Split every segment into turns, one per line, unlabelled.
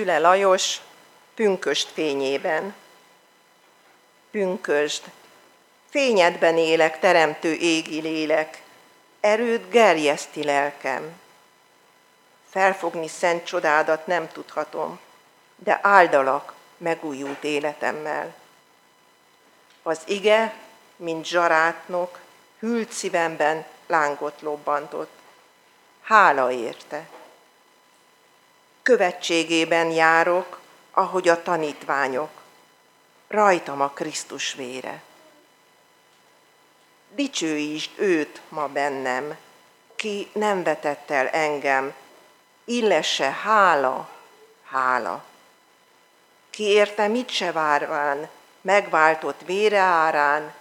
Füle Lajos, pünköst fényében. Pünkösd, fényedben élek, teremtő égi lélek, erőd gerjeszti lelkem. Felfogni szent csodádat nem tudhatom, de áldalak megújult életemmel. Az ige, mint zsarátnok, hűlt szívemben lángot lobbantott. Hála érte. Követségében járok, ahogy a tanítványok. Rajtam a Krisztus vére. Dicsőítsd őt ma bennem, ki nem vetett el engem, illesse hála, hála. Ki érte mit se várván, megváltott vére árán,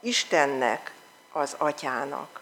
Istennek, az atyának.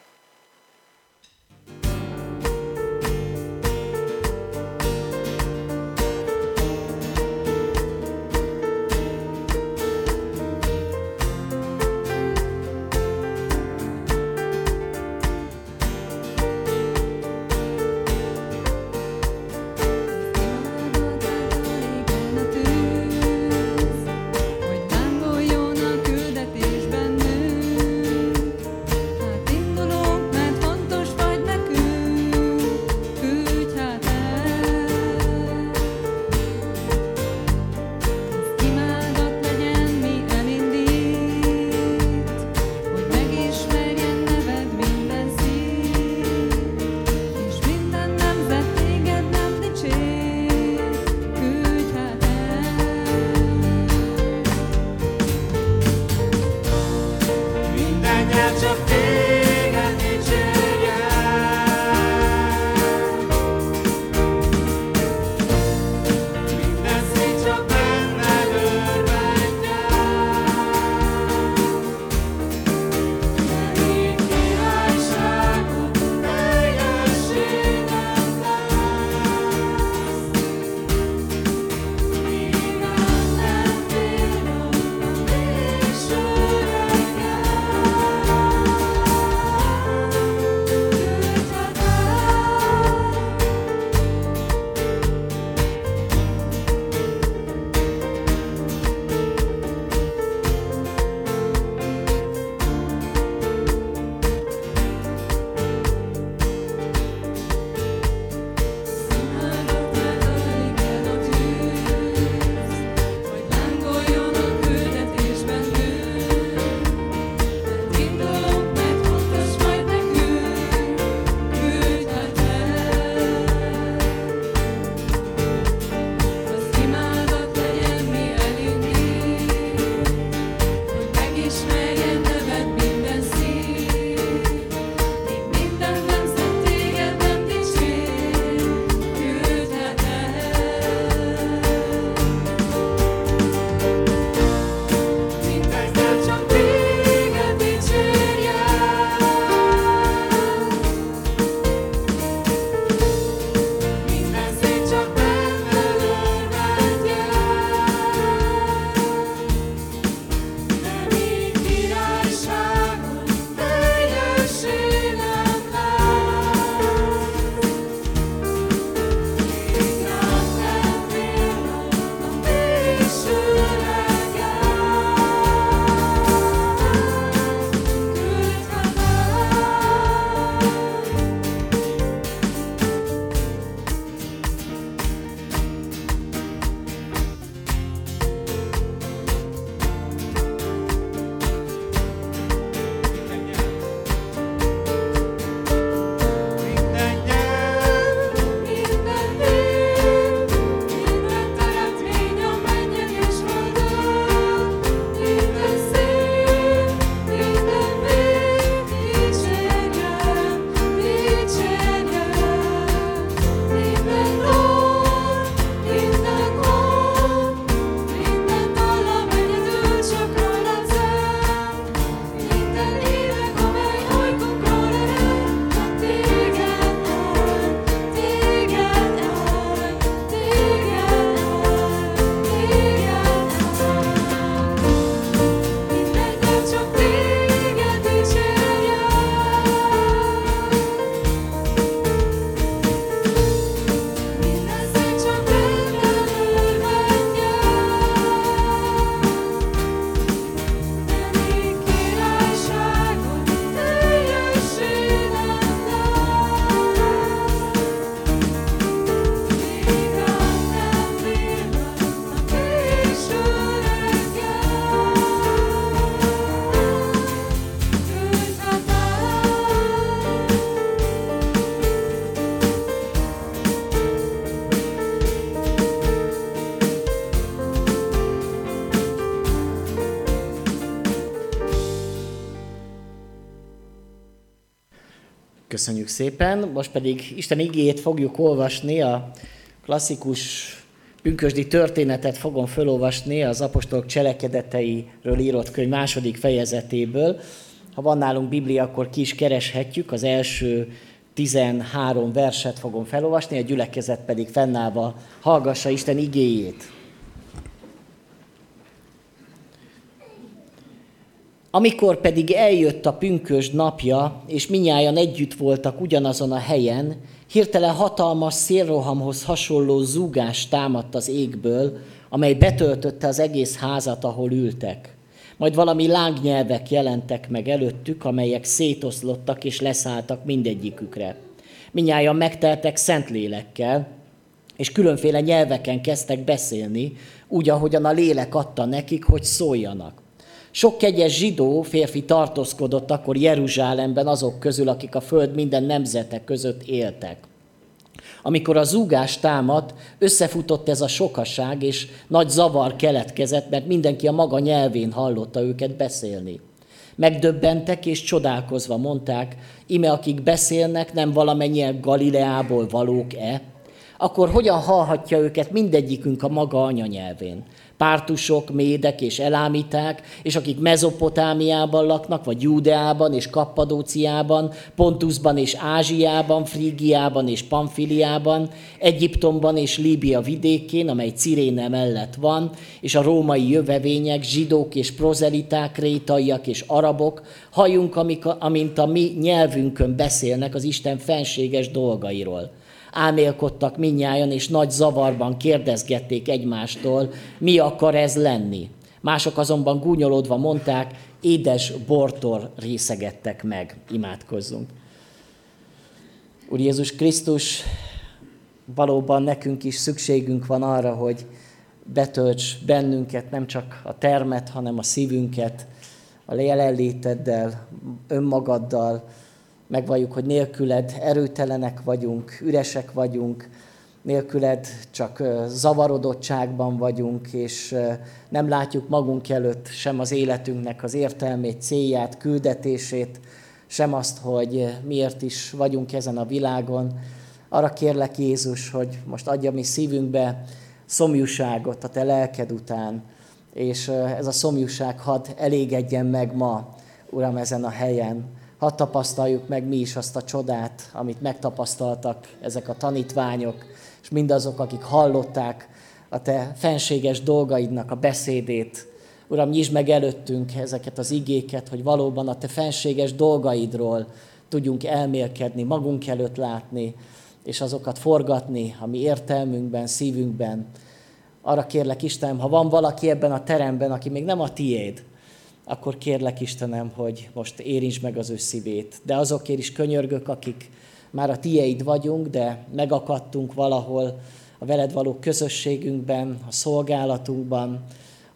Köszönjük szépen. Most pedig Isten igét fogjuk olvasni, a klasszikus pünkösdi történetet fogom felolvasni az apostolok cselekedeteiről írott könyv második fejezetéből. Ha van nálunk Biblia, akkor ki is kereshetjük. Az első 13 verset fogom felolvasni, a gyülekezet pedig fennállva hallgassa Isten igéjét. Amikor pedig eljött a pünkösd napja, és minnyáján együtt voltak ugyanazon a helyen, hirtelen hatalmas szélrohamhoz hasonló zúgás támadt az égből, amely betöltötte az egész házat, ahol ültek. Majd valami lángnyelvek jelentek meg előttük, amelyek szétoszlottak és leszálltak mindegyikükre. Minnyáján megteltek szent lélekkel, és különféle nyelveken kezdtek beszélni, úgy, ahogyan a lélek adta nekik, hogy szóljanak. Sok kegyes zsidó férfi tartózkodott akkor Jeruzsálemben azok közül, akik a föld minden nemzete között éltek. Amikor a zúgás támadt, összefutott ez a sokaság, és nagy zavar keletkezett, mert mindenki a maga nyelvén hallotta őket beszélni. Megdöbbentek és csodálkozva mondták, ime akik beszélnek, nem valamennyien Galileából valók-e? Akkor hogyan hallhatja őket mindegyikünk a maga anyanyelvén? Pártusok, médek és elámíták, és akik Mezopotámiában laknak, vagy Júdeában és Kappadóciában, Pontusban és Ázsiában, Frígiában és Pamfiliában, Egyiptomban és Líbia vidékén, amely Ciréne mellett van, és a római jövevények, zsidók és prozeliták, rétaiak és arabok, halljunk, amint a mi nyelvünkön beszélnek az Isten fenséges dolgairól álmélkodtak minnyáján, és nagy zavarban kérdezgették egymástól, mi akar ez lenni. Mások azonban gúnyolódva mondták, édes bortor részegettek meg. Imádkozzunk. Úr Jézus Krisztus, valóban nekünk is szükségünk van arra, hogy betölts bennünket, nem csak a termet, hanem a szívünket, a jelenléteddel, önmagaddal, megvalljuk, hogy nélküled erőtelenek vagyunk, üresek vagyunk, nélküled csak zavarodottságban vagyunk, és nem látjuk magunk előtt sem az életünknek az értelmét, célját, küldetését, sem azt, hogy miért is vagyunk ezen a világon. Arra kérlek Jézus, hogy most adja mi szívünkbe szomjúságot a te lelked után, és ez a szomjúság hadd elégedjen meg ma, Uram, ezen a helyen hadd tapasztaljuk meg mi is azt a csodát, amit megtapasztaltak ezek a tanítványok, és mindazok, akik hallották a te fenséges dolgaidnak a beszédét. Uram, nyisd meg előttünk ezeket az igéket, hogy valóban a te fenséges dolgaidról tudjunk elmélkedni, magunk előtt látni, és azokat forgatni a mi értelmünkben, szívünkben. Arra kérlek, Istenem, ha van valaki ebben a teremben, aki még nem a tiéd, akkor kérlek Istenem, hogy most érints meg az ő szívét. De azokért is könyörgök, akik már a tieid vagyunk, de megakadtunk valahol a veled való közösségünkben, a szolgálatunkban,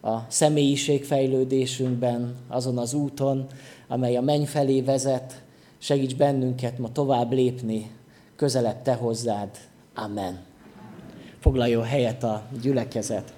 a személyiségfejlődésünkben, azon az úton, amely a menny felé vezet, segíts bennünket ma tovább lépni, közelebb te hozzád. Amen. Foglaljon helyet a gyülekezet.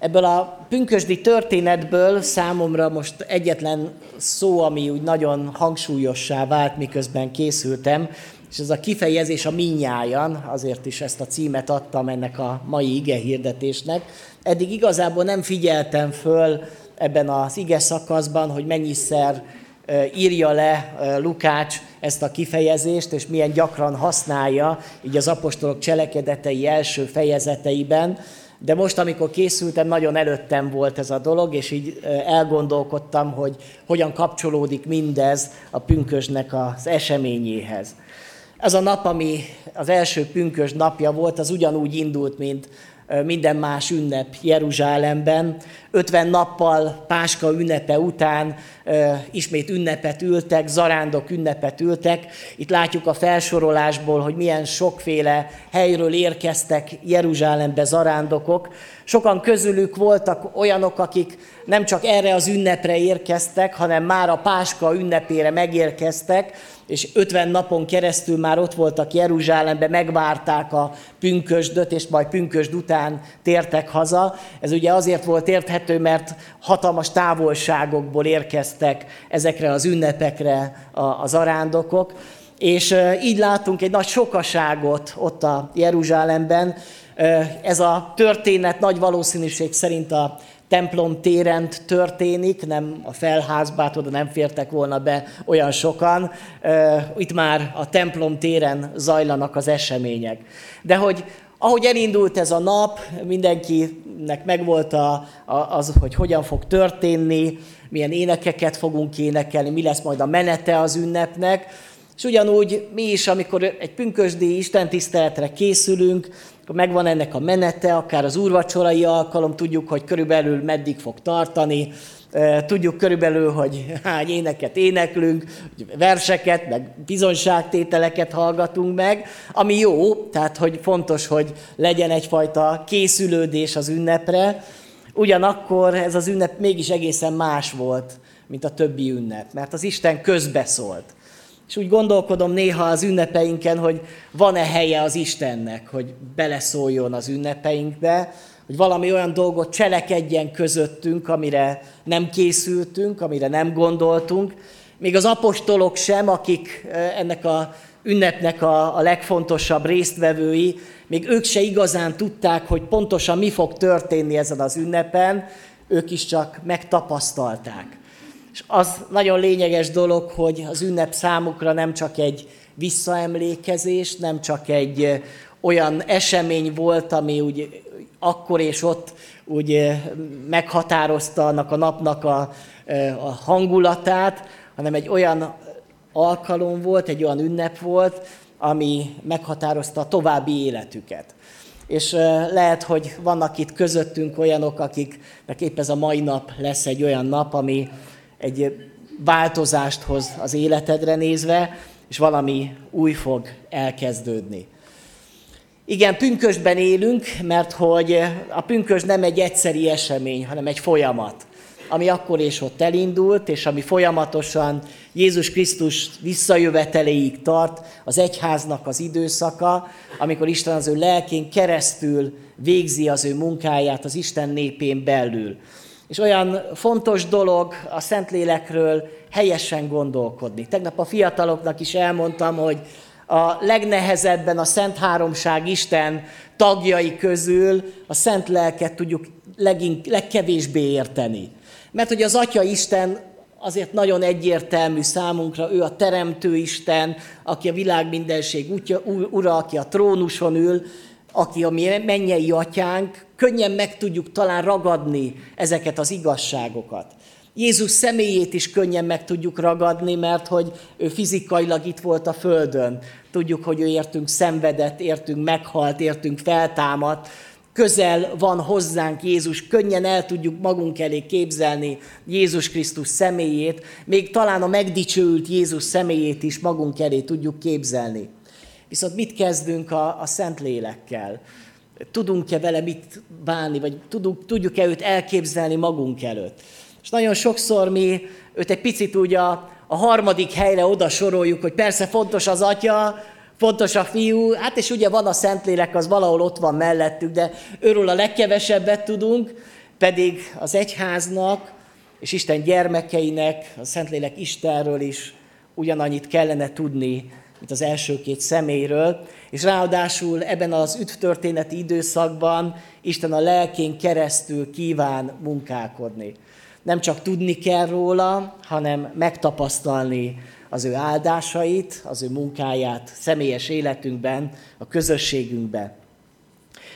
Ebből a pünkösdi történetből számomra most egyetlen szó, ami úgy nagyon hangsúlyossá vált, miközben készültem, és ez a kifejezés a minnyájan, azért is ezt a címet adtam ennek a mai ige hirdetésnek. Eddig igazából nem figyeltem föl ebben az ige szakaszban, hogy mennyiszer írja le Lukács ezt a kifejezést, és milyen gyakran használja így az apostolok cselekedetei első fejezeteiben, de most, amikor készültem, nagyon előttem volt ez a dolog, és így elgondolkodtam, hogy hogyan kapcsolódik mindez a pünkösnek az eseményéhez. Ez a nap, ami az első pünkös napja volt, az ugyanúgy indult, mint minden más ünnep Jeruzsálemben. 50 nappal Páska ünnepe után ismét ünnepet ültek, zarándok ünnepet ültek. Itt látjuk a felsorolásból, hogy milyen sokféle helyről érkeztek Jeruzsálembe zarándokok. Sokan közülük voltak olyanok, akik nem csak erre az ünnepre érkeztek, hanem már a Páska ünnepére megérkeztek, és 50 napon keresztül már ott voltak Jeruzsálemben, megvárták a pünkösdöt, és majd pünkösd után tértek haza. Ez ugye azért volt érthető, mert hatalmas távolságokból érkeztek ezekre az ünnepekre az arándokok. És így látunk egy nagy sokaságot ott a Jeruzsálemben. Ez a történet nagy valószínűség szerint a templom téren történik, nem a felházbát, oda nem fértek volna be olyan sokan. Itt már a templom téren zajlanak az események. De hogy ahogy elindult ez a nap, mindenkinek megvolt a, a, az, hogy hogyan fog történni, milyen énekeket fogunk énekelni, mi lesz majd a menete az ünnepnek. És ugyanúgy mi is, amikor egy pünkösdi istentiszteletre készülünk, megvan ennek a menete, akár az úrvacsorai alkalom, tudjuk, hogy körülbelül meddig fog tartani, tudjuk körülbelül, hogy hány éneket éneklünk, verseket, meg bizonyságtételeket hallgatunk meg, ami jó, tehát hogy fontos, hogy legyen egyfajta készülődés az ünnepre, ugyanakkor ez az ünnep mégis egészen más volt, mint a többi ünnep, mert az Isten közbeszólt. És úgy gondolkodom néha az ünnepeinken, hogy van-e helye az Istennek, hogy beleszóljon az ünnepeinkbe, hogy valami olyan dolgot cselekedjen közöttünk, amire nem készültünk, amire nem gondoltunk. Még az apostolok sem, akik ennek a ünnepnek a, a legfontosabb résztvevői, még ők se igazán tudták, hogy pontosan mi fog történni ezen az ünnepen, ők is csak megtapasztalták. És az nagyon lényeges dolog, hogy az ünnep számukra nem csak egy visszaemlékezés, nem csak egy olyan esemény volt, ami úgy akkor és ott úgy meghatározta annak a napnak a, a hangulatát, hanem egy olyan alkalom volt, egy olyan ünnep volt, ami meghatározta a további életüket. És lehet, hogy vannak itt közöttünk olyanok, akiknek épp ez a mai nap lesz egy olyan nap, ami egy változást hoz az életedre nézve, és valami új fog elkezdődni. Igen, pünkösben élünk, mert hogy a pünkös nem egy egyszeri esemény, hanem egy folyamat, ami akkor és ott elindult, és ami folyamatosan Jézus Krisztus visszajöveteléig tart, az egyháznak az időszaka, amikor Isten az ő lelkén keresztül végzi az ő munkáját az Isten népén belül. És olyan fontos dolog a Szentlélekről helyesen gondolkodni. Tegnap a fiataloknak is elmondtam, hogy a legnehezebben a Szent Háromság Isten tagjai közül a Szent Lelket tudjuk legink, legkevésbé érteni. Mert hogy az Atya Isten azért nagyon egyértelmű számunkra, ő a Teremtő Isten, aki a világ mindenség ura, aki a trónuson ül, aki a mi mennyei atyánk, könnyen meg tudjuk talán ragadni ezeket az igazságokat. Jézus személyét is könnyen meg tudjuk ragadni, mert hogy ő fizikailag itt volt a Földön. Tudjuk, hogy ő értünk szenvedett, értünk meghalt, értünk feltámadt, közel van hozzánk Jézus, könnyen el tudjuk magunk elé képzelni Jézus Krisztus személyét, még talán a megdicsőült Jézus személyét is magunk elé tudjuk képzelni. Viszont mit kezdünk a, a Szentlélekkel? Tudunk-e vele mit bánni, vagy tudunk, tudjuk-e őt elképzelni magunk előtt? És nagyon sokszor mi őt egy picit úgy a, a harmadik helyre oda soroljuk, hogy persze fontos az atya, fontos a fiú, hát és ugye van a Szentlélek, az valahol ott van mellettük, de őről a legkevesebbet tudunk, pedig az egyháznak és Isten gyermekeinek, a Szentlélek Istenről is ugyanannyit kellene tudni, mint az első két személyről, és ráadásul ebben az üdvtörténeti időszakban Isten a lelkén keresztül kíván munkálkodni. Nem csak tudni kell róla, hanem megtapasztalni az ő áldásait, az ő munkáját személyes életünkben, a közösségünkben.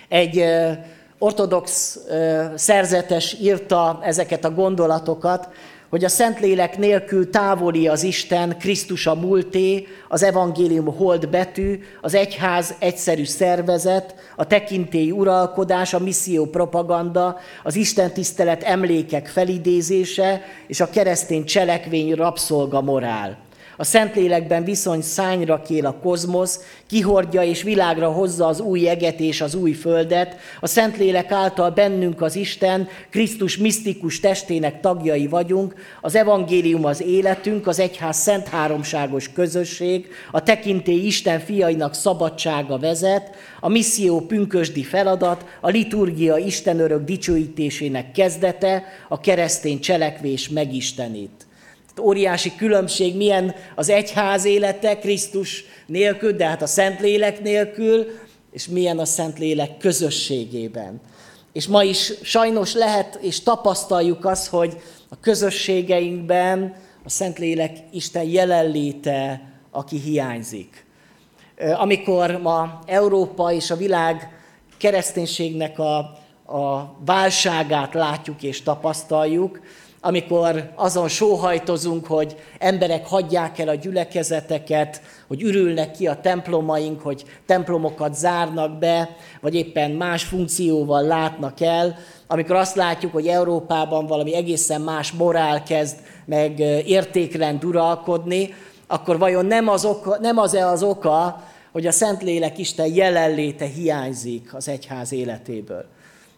Egy ortodox szerzetes írta ezeket a gondolatokat, hogy a Szentlélek nélkül távoli az Isten, Krisztus a múlté, az evangélium hold betű, az egyház egyszerű szervezet, a tekintély uralkodás, a misszió propaganda, az Isten tisztelet emlékek felidézése és a keresztény cselekvény rabszolga morál. A Szentlélekben viszony szányra kél a kozmosz, kihordja és világra hozza az új eget és az új földet. A Szentlélek által bennünk az Isten, Krisztus misztikus testének tagjai vagyunk. Az evangélium az életünk, az egyház szent háromságos közösség, a tekintély Isten fiainak szabadsága vezet, a misszió pünkösdi feladat, a liturgia Isten örök dicsőítésének kezdete, a keresztény cselekvés megistenít. Óriási különbség, milyen az egyház élete Krisztus nélkül, de hát a Szentlélek nélkül, és milyen a Szentlélek közösségében. És ma is sajnos lehet és tapasztaljuk azt, hogy a közösségeinkben a Szentlélek Isten jelenléte, aki hiányzik. Amikor ma Európa és a világ kereszténységnek a, a válságát látjuk és tapasztaljuk, amikor azon sóhajtozunk, hogy emberek hagyják el a gyülekezeteket, hogy ürülnek ki a templomaink, hogy templomokat zárnak be, vagy éppen más funkcióval látnak el, amikor azt látjuk, hogy Európában valami egészen más morál kezd meg értékrend uralkodni, akkor vajon nem az, oka, nem az-e az oka, hogy a Szentlélek Isten jelenléte hiányzik az egyház életéből?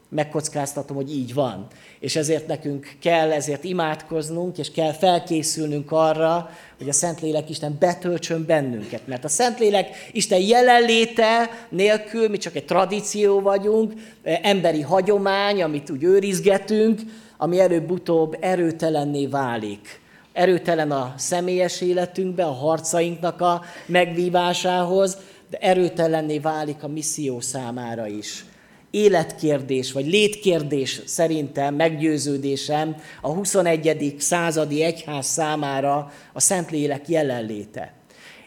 Megkockáztatom, hogy így van. És ezért nekünk kell ezért imádkoznunk, és kell felkészülnünk arra, hogy a Szentlélek Isten betöltsön bennünket. Mert a Szentlélek Isten jelenléte nélkül mi csak egy tradíció vagyunk, emberi hagyomány, amit úgy őrizgetünk, ami előbb-utóbb erőtelenné válik. Erőtelen a személyes életünkbe, a harcainknak a megvívásához, de erőtelenné válik a misszió számára is életkérdés, vagy létkérdés szerintem, meggyőződésem a 21. századi egyház számára a Szentlélek jelenléte.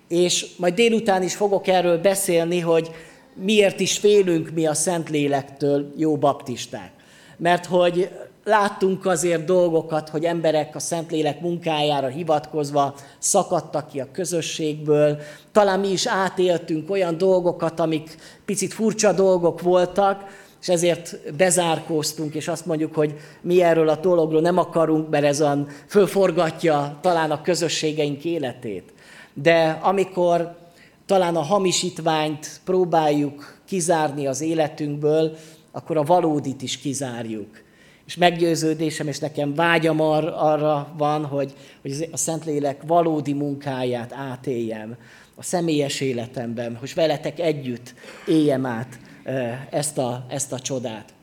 És majd délután is fogok erről beszélni, hogy miért is félünk mi a Szentlélektől, jó baptisták. Mert hogy láttunk azért dolgokat, hogy emberek a Szentlélek munkájára hivatkozva szakadtak ki a közösségből. Talán mi is átéltünk olyan dolgokat, amik picit furcsa dolgok voltak, és ezért bezárkóztunk, és azt mondjuk, hogy mi erről a dologról nem akarunk, mert ez olyan fölforgatja talán a közösségeink életét. De amikor talán a hamisítványt próbáljuk kizárni az életünkből, akkor a valódit is kizárjuk és meggyőződésem, és nekem vágyam ar- arra van, hogy, hogy a Szentlélek valódi munkáját átéljem a személyes életemben, hogy veletek együtt éljem át ezt a, ezt a csodát.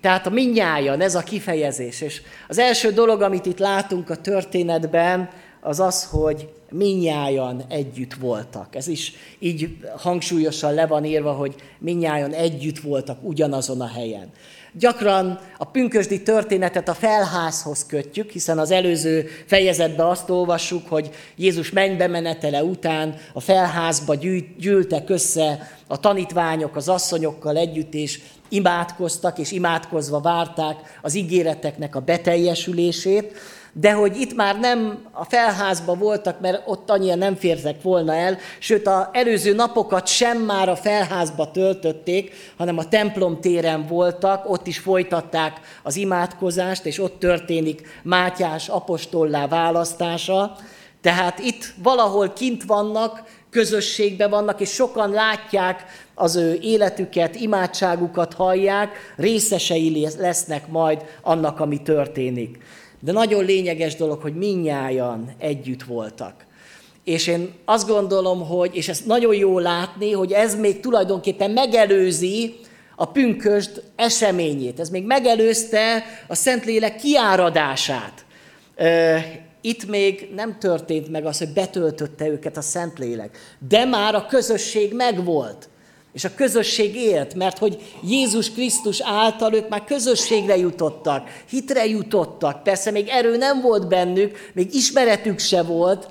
Tehát a minnyájan, ez a kifejezés. És az első dolog, amit itt látunk a történetben, az az, hogy minnyájan együtt voltak. Ez is így hangsúlyosan le van írva, hogy minnyájan együtt voltak ugyanazon a helyen. Gyakran a pünkösdi történetet a felházhoz kötjük, hiszen az előző fejezetben azt olvassuk, hogy Jézus mennybe menetele után a felházba gyűltek össze a tanítványok az asszonyokkal együtt, és imádkoztak, és imádkozva várták az ígéreteknek a beteljesülését de hogy itt már nem a felházba voltak, mert ott annyian nem fértek volna el, sőt a előző napokat sem már a felházba töltötték, hanem a templom téren voltak, ott is folytatták az imádkozást, és ott történik Mátyás apostollá választása. Tehát itt valahol kint vannak, közösségben vannak, és sokan látják az ő életüket, imádságukat hallják, részesei lesznek majd annak, ami történik. De nagyon lényeges dolog, hogy minnyáján együtt voltak. És én azt gondolom, hogy, és ezt nagyon jó látni, hogy ez még tulajdonképpen megelőzi a pünkösd eseményét. Ez még megelőzte a Szentlélek kiáradását. Itt még nem történt meg az, hogy betöltötte őket a Szentlélek, de már a közösség megvolt. És a közösség élt, mert hogy Jézus Krisztus által ők már közösségre jutottak, hitre jutottak. Persze még erő nem volt bennük, még ismeretük se volt,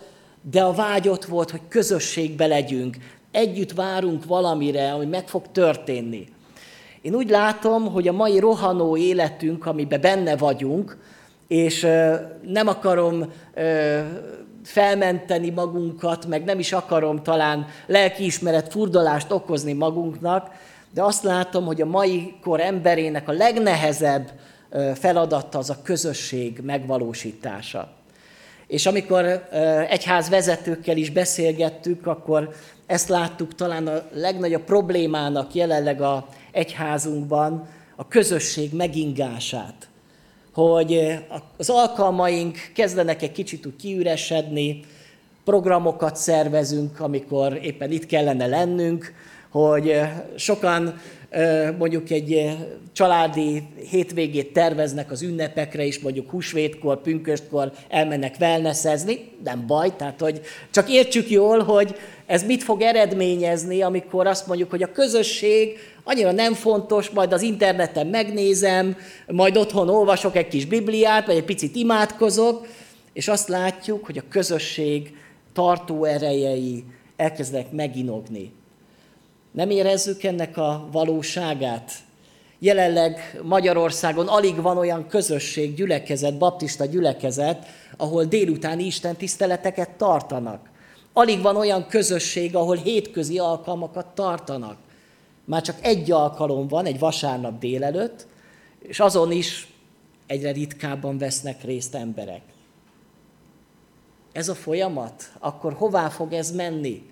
de a vágy ott volt, hogy közösségbe legyünk. Együtt várunk valamire, ami meg fog történni. Én úgy látom, hogy a mai rohanó életünk, amiben benne vagyunk, és nem akarom felmenteni magunkat, meg nem is akarom talán lelkiismeret furdalást okozni magunknak, de azt látom, hogy a mai kor emberének a legnehezebb feladata az a közösség megvalósítása. És amikor egyház vezetőkkel is beszélgettük, akkor ezt láttuk talán a legnagyobb problémának jelenleg a egyházunkban, a közösség megingását. Hogy az alkalmaink kezdenek egy kicsit úgy kiüresedni, programokat szervezünk, amikor éppen itt kellene lennünk, hogy sokan mondjuk egy családi hétvégét terveznek az ünnepekre is, mondjuk húsvétkor, pünköstkor elmennek wellnessezni, nem baj, tehát hogy csak értsük jól, hogy ez mit fog eredményezni, amikor azt mondjuk, hogy a közösség annyira nem fontos, majd az interneten megnézem, majd otthon olvasok egy kis Bibliát, vagy egy picit imádkozok, és azt látjuk, hogy a közösség tartó erejei elkezdenek meginogni. Nem érezzük ennek a valóságát? Jelenleg Magyarországon alig van olyan közösség, gyülekezet, baptista gyülekezet, ahol délutáni Isten tiszteleteket tartanak. Alig van olyan közösség, ahol hétközi alkalmakat tartanak. Már csak egy alkalom van, egy vasárnap délelőtt, és azon is egyre ritkábban vesznek részt emberek. Ez a folyamat, akkor hová fog ez menni?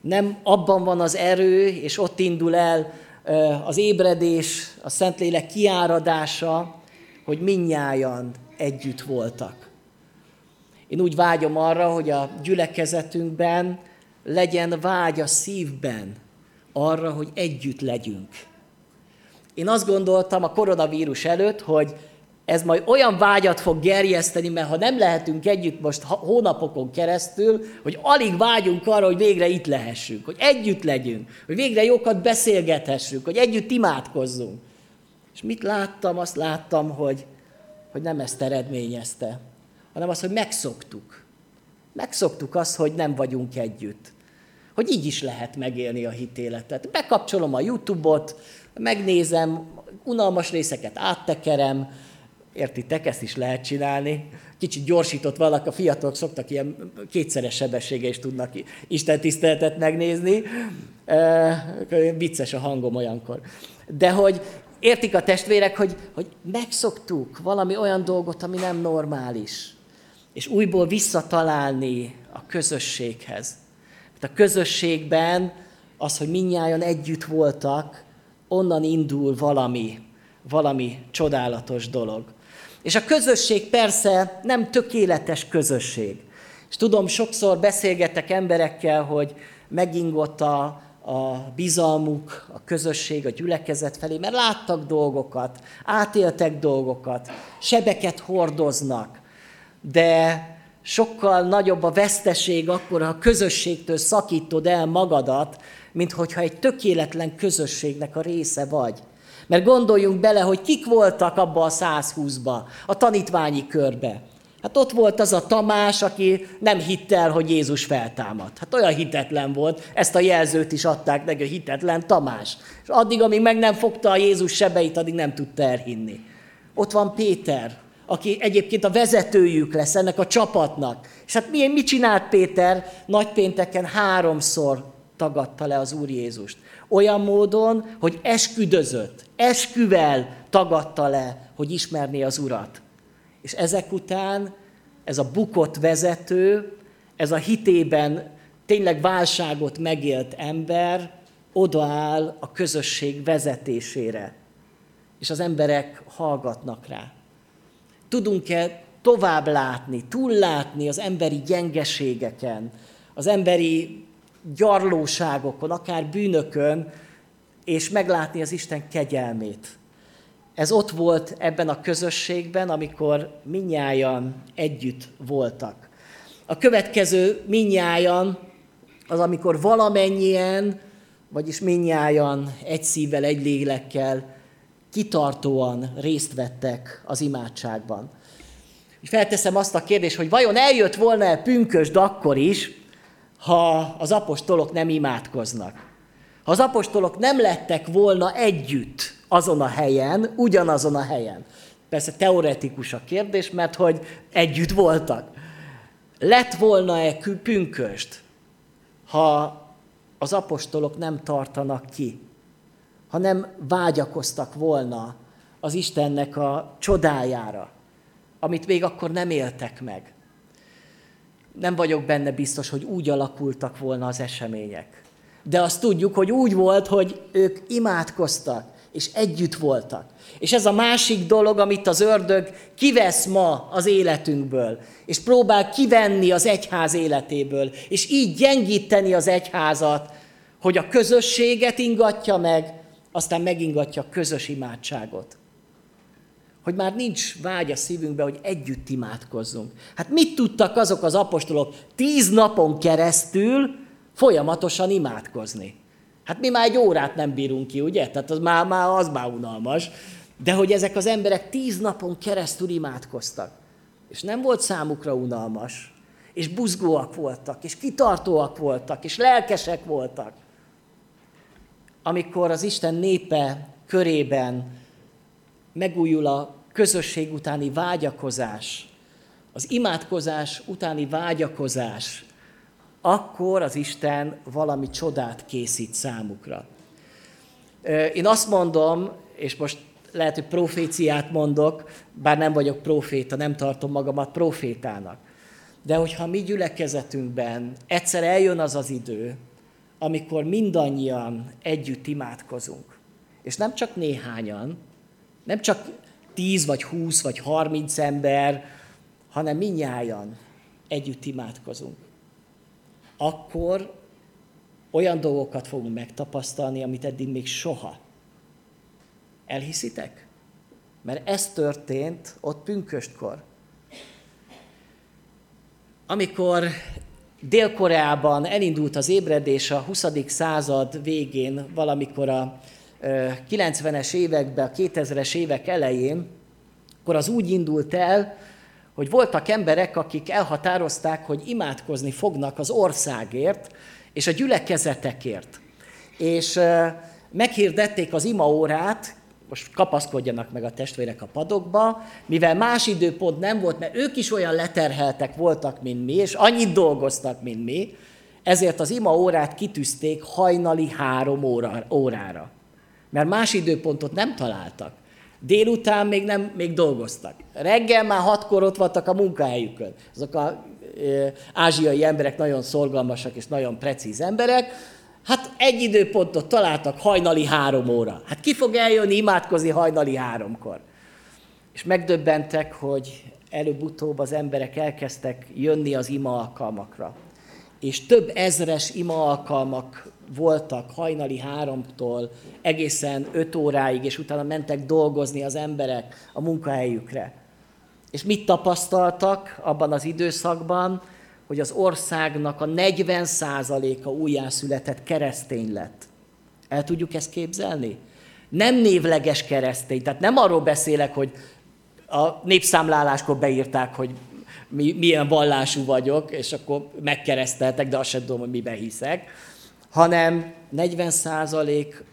Nem abban van az erő, és ott indul el az ébredés, a Szentlélek kiáradása, hogy minnyájan együtt voltak. Én úgy vágyom arra, hogy a gyülekezetünkben legyen vágy a szívben arra, hogy együtt legyünk. Én azt gondoltam a koronavírus előtt, hogy ez majd olyan vágyat fog gerjeszteni, mert ha nem lehetünk együtt most hónapokon keresztül, hogy alig vágyunk arra, hogy végre itt lehessünk, hogy együtt legyünk, hogy végre jókat beszélgethessünk, hogy együtt imádkozzunk. És mit láttam? Azt láttam, hogy, hogy nem ezt eredményezte, hanem azt, hogy megszoktuk. Megszoktuk azt, hogy nem vagyunk együtt. Hogy így is lehet megélni a hitéletet. Bekapcsolom a YouTube-ot, megnézem, unalmas részeket áttekerem, Értitek, ezt is lehet csinálni. Kicsit gyorsított valaki, a fiatalok szoktak ilyen kétszeres sebessége is tudnak Isten tiszteletet megnézni. Vicces a hangom olyankor. De hogy értik a testvérek, hogy, hogy megszoktuk valami olyan dolgot, ami nem normális. És újból visszatalálni a közösséghez. Mert a közösségben az, hogy minnyáján együtt voltak, onnan indul valami, valami csodálatos dolog. És a közösség persze nem tökéletes közösség. És tudom, sokszor beszélgetek emberekkel, hogy megingott a, a bizalmuk, a közösség, a gyülekezet felé, mert láttak dolgokat, átéltek dolgokat, sebeket hordoznak, de sokkal nagyobb a veszteség akkor, ha a közösségtől szakítod el magadat, mint hogyha egy tökéletlen közösségnek a része vagy. Mert gondoljunk bele, hogy kik voltak abba a 120-ba, a tanítványi körbe. Hát ott volt az a Tamás, aki nem hitte el, hogy Jézus feltámad. Hát olyan hitetlen volt, ezt a jelzőt is adták neki, a hitetlen Tamás. És addig, amíg meg nem fogta a Jézus sebeit, addig nem tudta elhinni. Ott van Péter, aki egyébként a vezetőjük lesz ennek a csapatnak. És hát milyen, mit csinált Péter? Nagypénteken háromszor tagadta le az Úr Jézust. Olyan módon, hogy esküdözött, esküvel tagadta le, hogy ismerné az Urat. És ezek után ez a bukott vezető, ez a hitében tényleg válságot megélt ember odaáll a közösség vezetésére. És az emberek hallgatnak rá. Tudunk-e tovább látni, túllátni az emberi gyengeségeken, az emberi gyarlóságokon, akár bűnökön, és meglátni az Isten kegyelmét. Ez ott volt ebben a közösségben, amikor minnyájan együtt voltak. A következő minnyájan az, amikor valamennyien, vagyis minnyájan egy szívvel, egy lélekkel kitartóan részt vettek az imádságban. Felteszem azt a kérdést, hogy vajon eljött volna-e pünkösd akkor is, ha az apostolok nem imádkoznak. Ha az apostolok nem lettek volna együtt azon a helyen, ugyanazon a helyen. Persze teoretikus a kérdés, mert hogy együtt voltak. Lett volna-e pünköst, ha az apostolok nem tartanak ki, ha nem vágyakoztak volna az Istennek a csodájára, amit még akkor nem éltek meg. nem vagyok benne biztos, hogy úgy alakultak volna az események. De azt tudjuk, hogy úgy volt, hogy ők imádkoztak, és együtt voltak. És ez a másik dolog, amit az ördög kivesz ma az életünkből, és próbál kivenni az egyház életéből, és így gyengíteni az egyházat, hogy a közösséget ingatja meg, aztán megingatja a közös imádságot. Hogy már nincs vágy a szívünkbe, hogy együtt imádkozzunk. Hát mit tudtak azok az apostolok tíz napon keresztül folyamatosan imádkozni? Hát mi már egy órát nem bírunk ki, ugye? Tehát az már, már, az már unalmas. De hogy ezek az emberek tíz napon keresztül imádkoztak. És nem volt számukra unalmas. És buzgóak voltak, és kitartóak voltak, és lelkesek voltak. Amikor az Isten népe körében megújul a közösség utáni vágyakozás, az imádkozás utáni vágyakozás, akkor az Isten valami csodát készít számukra. Én azt mondom, és most lehet, hogy proféciát mondok, bár nem vagyok proféta, nem tartom magamat profétának. De hogyha mi gyülekezetünkben egyszer eljön az az idő, amikor mindannyian együtt imádkozunk, és nem csak néhányan, nem csak 10 vagy 20 vagy 30 ember, hanem minnyájan együtt imádkozunk, akkor olyan dolgokat fogunk megtapasztalni, amit eddig még soha. Elhiszitek? Mert ez történt ott pünköstkor. Amikor Dél-Koreában elindult az ébredés a 20. század végén, valamikor a 90-es években, a 2000-es évek elején, akkor az úgy indult el, hogy voltak emberek, akik elhatározták, hogy imádkozni fognak az országért és a gyülekezetekért. És meghirdették az imaórát, most kapaszkodjanak meg a testvérek a padokba, mivel más időpont nem volt, mert ők is olyan leterheltek voltak, mint mi, és annyit dolgoztak, mint mi, ezért az ima órát kitűzték hajnali három óra, órára. Mert más időpontot nem találtak. Délután még, nem, még dolgoztak. Reggel már hatkor ott voltak a munkahelyükön. Azok az ázsiai emberek nagyon szorgalmasak és nagyon precíz emberek. Hát egy időpontot találtak hajnali három óra. Hát ki fog eljönni imádkozni hajnali háromkor? És megdöbbentek, hogy előbb-utóbb az emberek elkezdtek jönni az ima alkalmakra. És több ezres ima alkalmak voltak hajnali háromtól egészen öt óráig, és utána mentek dolgozni az emberek a munkahelyükre. És mit tapasztaltak abban az időszakban, hogy az országnak a 40%-a újjászületett keresztény lett. El tudjuk ezt képzelni? Nem névleges keresztény, tehát nem arról beszélek, hogy a népszámláláskor beírták, hogy mi, milyen vallású vagyok, és akkor megkereszteltek, de azt sem tudom, hogy miben hiszek, hanem 40 százalék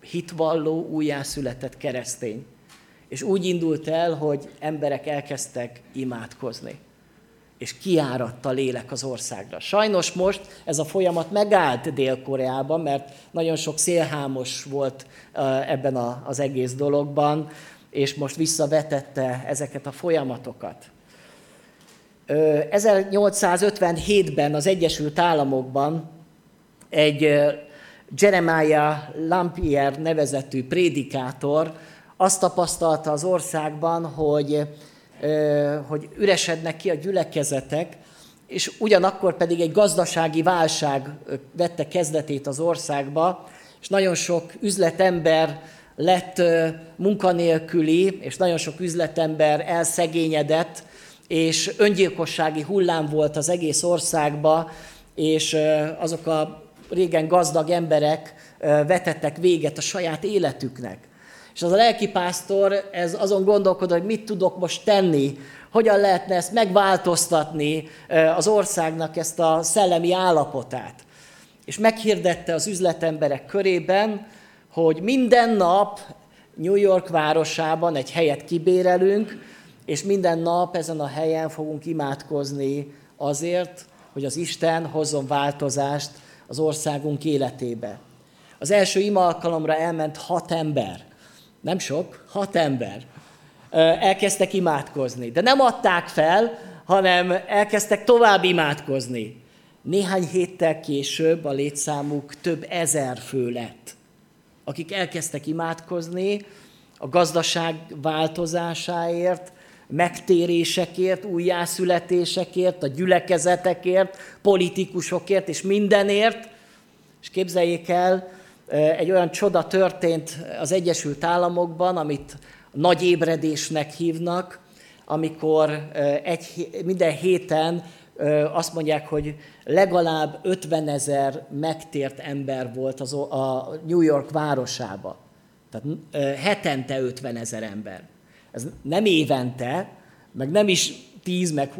hitvalló, újjászületett keresztény. És úgy indult el, hogy emberek elkezdtek imádkozni. És kiáradt lélek az országra. Sajnos most ez a folyamat megállt Dél-Koreában, mert nagyon sok szélhámos volt ebben az egész dologban, és most visszavetette ezeket a folyamatokat. 1857-ben az Egyesült Államokban egy Jeremiah Lampier nevezetű prédikátor azt tapasztalta az országban, hogy, hogy üresednek ki a gyülekezetek, és ugyanakkor pedig egy gazdasági válság vette kezdetét az országba, és nagyon sok üzletember lett munkanélküli, és nagyon sok üzletember elszegényedett, és öngyilkossági hullám volt az egész országba, és azok a régen gazdag emberek vetettek véget a saját életüknek. És az a lelkipásztor ez azon gondolkod, hogy mit tudok most tenni, hogyan lehetne ezt megváltoztatni az országnak ezt a szellemi állapotát. És meghirdette az üzletemberek körében, hogy minden nap New York városában egy helyet kibérelünk, és minden nap ezen a helyen fogunk imádkozni azért, hogy az Isten hozzon változást az országunk életébe. Az első ima alkalomra elment hat ember. Nem sok, hat ember. Elkezdtek imádkozni. De nem adták fel, hanem elkezdtek tovább imádkozni. Néhány héttel később a létszámuk több ezer fő lett, akik elkezdtek imádkozni a gazdaság változásáért, megtérésekért, újjászületésekért, a gyülekezetekért, politikusokért és mindenért. És képzeljék el, egy olyan csoda történt az Egyesült Államokban, amit nagy ébredésnek hívnak, amikor egy, minden héten azt mondják, hogy legalább 50 ezer megtért ember volt az, a New York városába. Tehát hetente 50 ezer ember. Ez nem évente, meg nem is 10, meg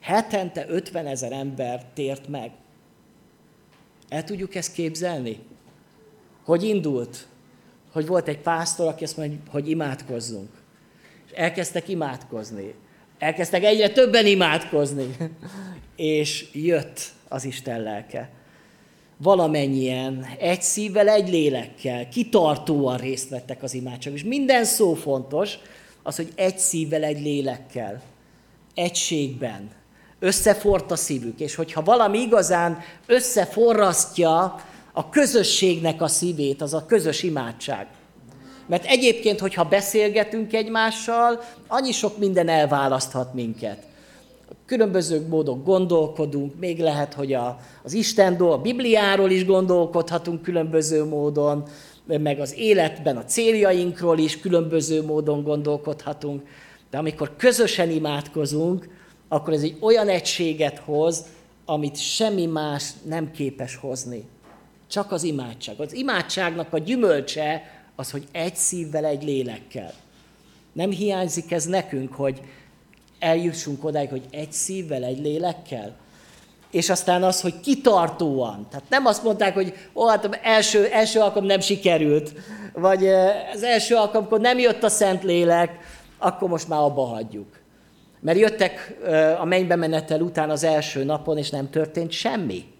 hetente 50 ezer ember tért meg. El tudjuk ezt képzelni? Hogy indult? Hogy volt egy pásztor, aki azt mondja, hogy imádkozzunk. És elkezdtek imádkozni. Elkezdtek egyre többen imádkozni. És jött az Isten lelke. Valamennyien, egy szívvel, egy lélekkel, kitartóan részt vettek az imádságban. És minden szó fontos, az, hogy egy szívvel, egy lélekkel, egységben, összefort a szívük, és hogyha valami igazán összeforrasztja a közösségnek a szívét, az a közös imádság. Mert egyébként, hogyha beszélgetünk egymással, annyi sok minden elválaszthat minket. Különböző módon gondolkodunk, még lehet, hogy a, az Istendó, a Bibliáról is gondolkodhatunk különböző módon, meg az életben a céljainkról is különböző módon gondolkodhatunk. De amikor közösen imádkozunk, akkor ez egy olyan egységet hoz, amit semmi más nem képes hozni. Csak az imádság. Az imádságnak a gyümölcse az, hogy egy szívvel, egy lélekkel. Nem hiányzik ez nekünk, hogy eljussunk odáig, hogy egy szívvel, egy lélekkel? És aztán az, hogy kitartóan. Tehát nem azt mondták, hogy ó, hát első, első alkalom nem sikerült, vagy az első alkalomkor nem jött a Szentlélek, akkor most már abba hagyjuk. Mert jöttek a mennybe menetel után az első napon, és nem történt semmi.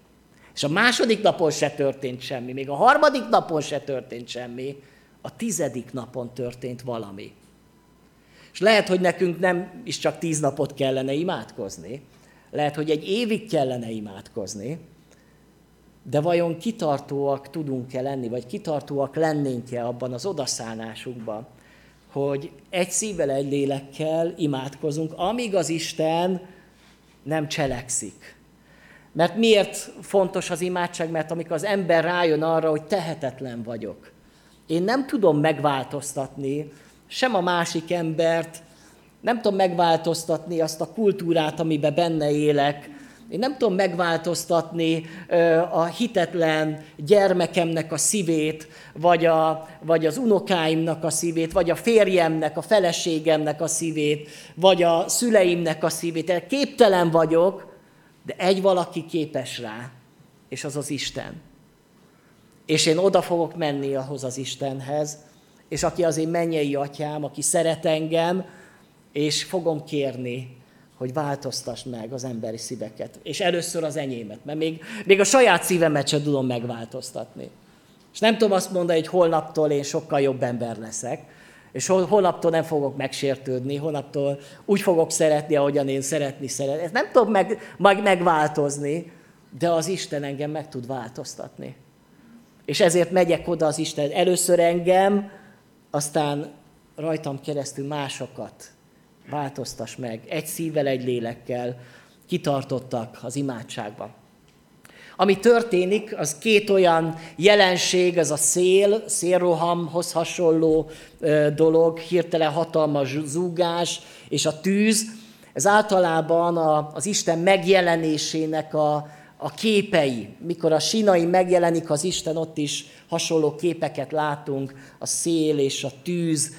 És a második napon se történt semmi, még a harmadik napon se történt semmi, a tizedik napon történt valami. És lehet, hogy nekünk nem is csak tíz napot kellene imádkozni, lehet, hogy egy évig kellene imádkozni, de vajon kitartóak tudunk-e lenni, vagy kitartóak lennénk-e abban az odaszállásunkban, hogy egy szívvel, egy lélekkel imádkozunk, amíg az Isten nem cselekszik. Mert miért fontos az imádság? Mert amikor az ember rájön arra, hogy tehetetlen vagyok, én nem tudom megváltoztatni sem a másik embert, nem tudom megváltoztatni azt a kultúrát, amiben benne élek, én nem tudom megváltoztatni a hitetlen gyermekemnek a szívét, vagy, a, vagy az unokáimnak a szívét, vagy a férjemnek, a feleségemnek a szívét, vagy a szüleimnek a szívét. Én képtelen vagyok, de egy valaki képes rá, és az az Isten. És én oda fogok menni ahhoz az Istenhez, és aki az én mennyei atyám, aki szeret engem, és fogom kérni, hogy változtass meg az emberi szíveket. És először az enyémet, mert még, még a saját szívemet sem tudom megváltoztatni. És nem tudom azt mondani, hogy holnaptól én sokkal jobb ember leszek, és holnaptól nem fogok megsértődni, holnaptól úgy fogok szeretni, ahogyan én szeretni szeretni. Ezt nem tudom meg, meg, megváltozni, de az Isten engem meg tud változtatni. És ezért megyek oda az Isten. Először engem, aztán rajtam keresztül másokat változtas meg. Egy szívvel, egy lélekkel kitartottak az imádságban. Ami történik, az két olyan jelenség, ez a szél, szélrohamhoz hasonló dolog, hirtelen hatalmas zúgás, és a tűz, ez általában a, az Isten megjelenésének a, a képei. Mikor a sinai megjelenik az Isten, ott is hasonló képeket látunk, a szél és a tűz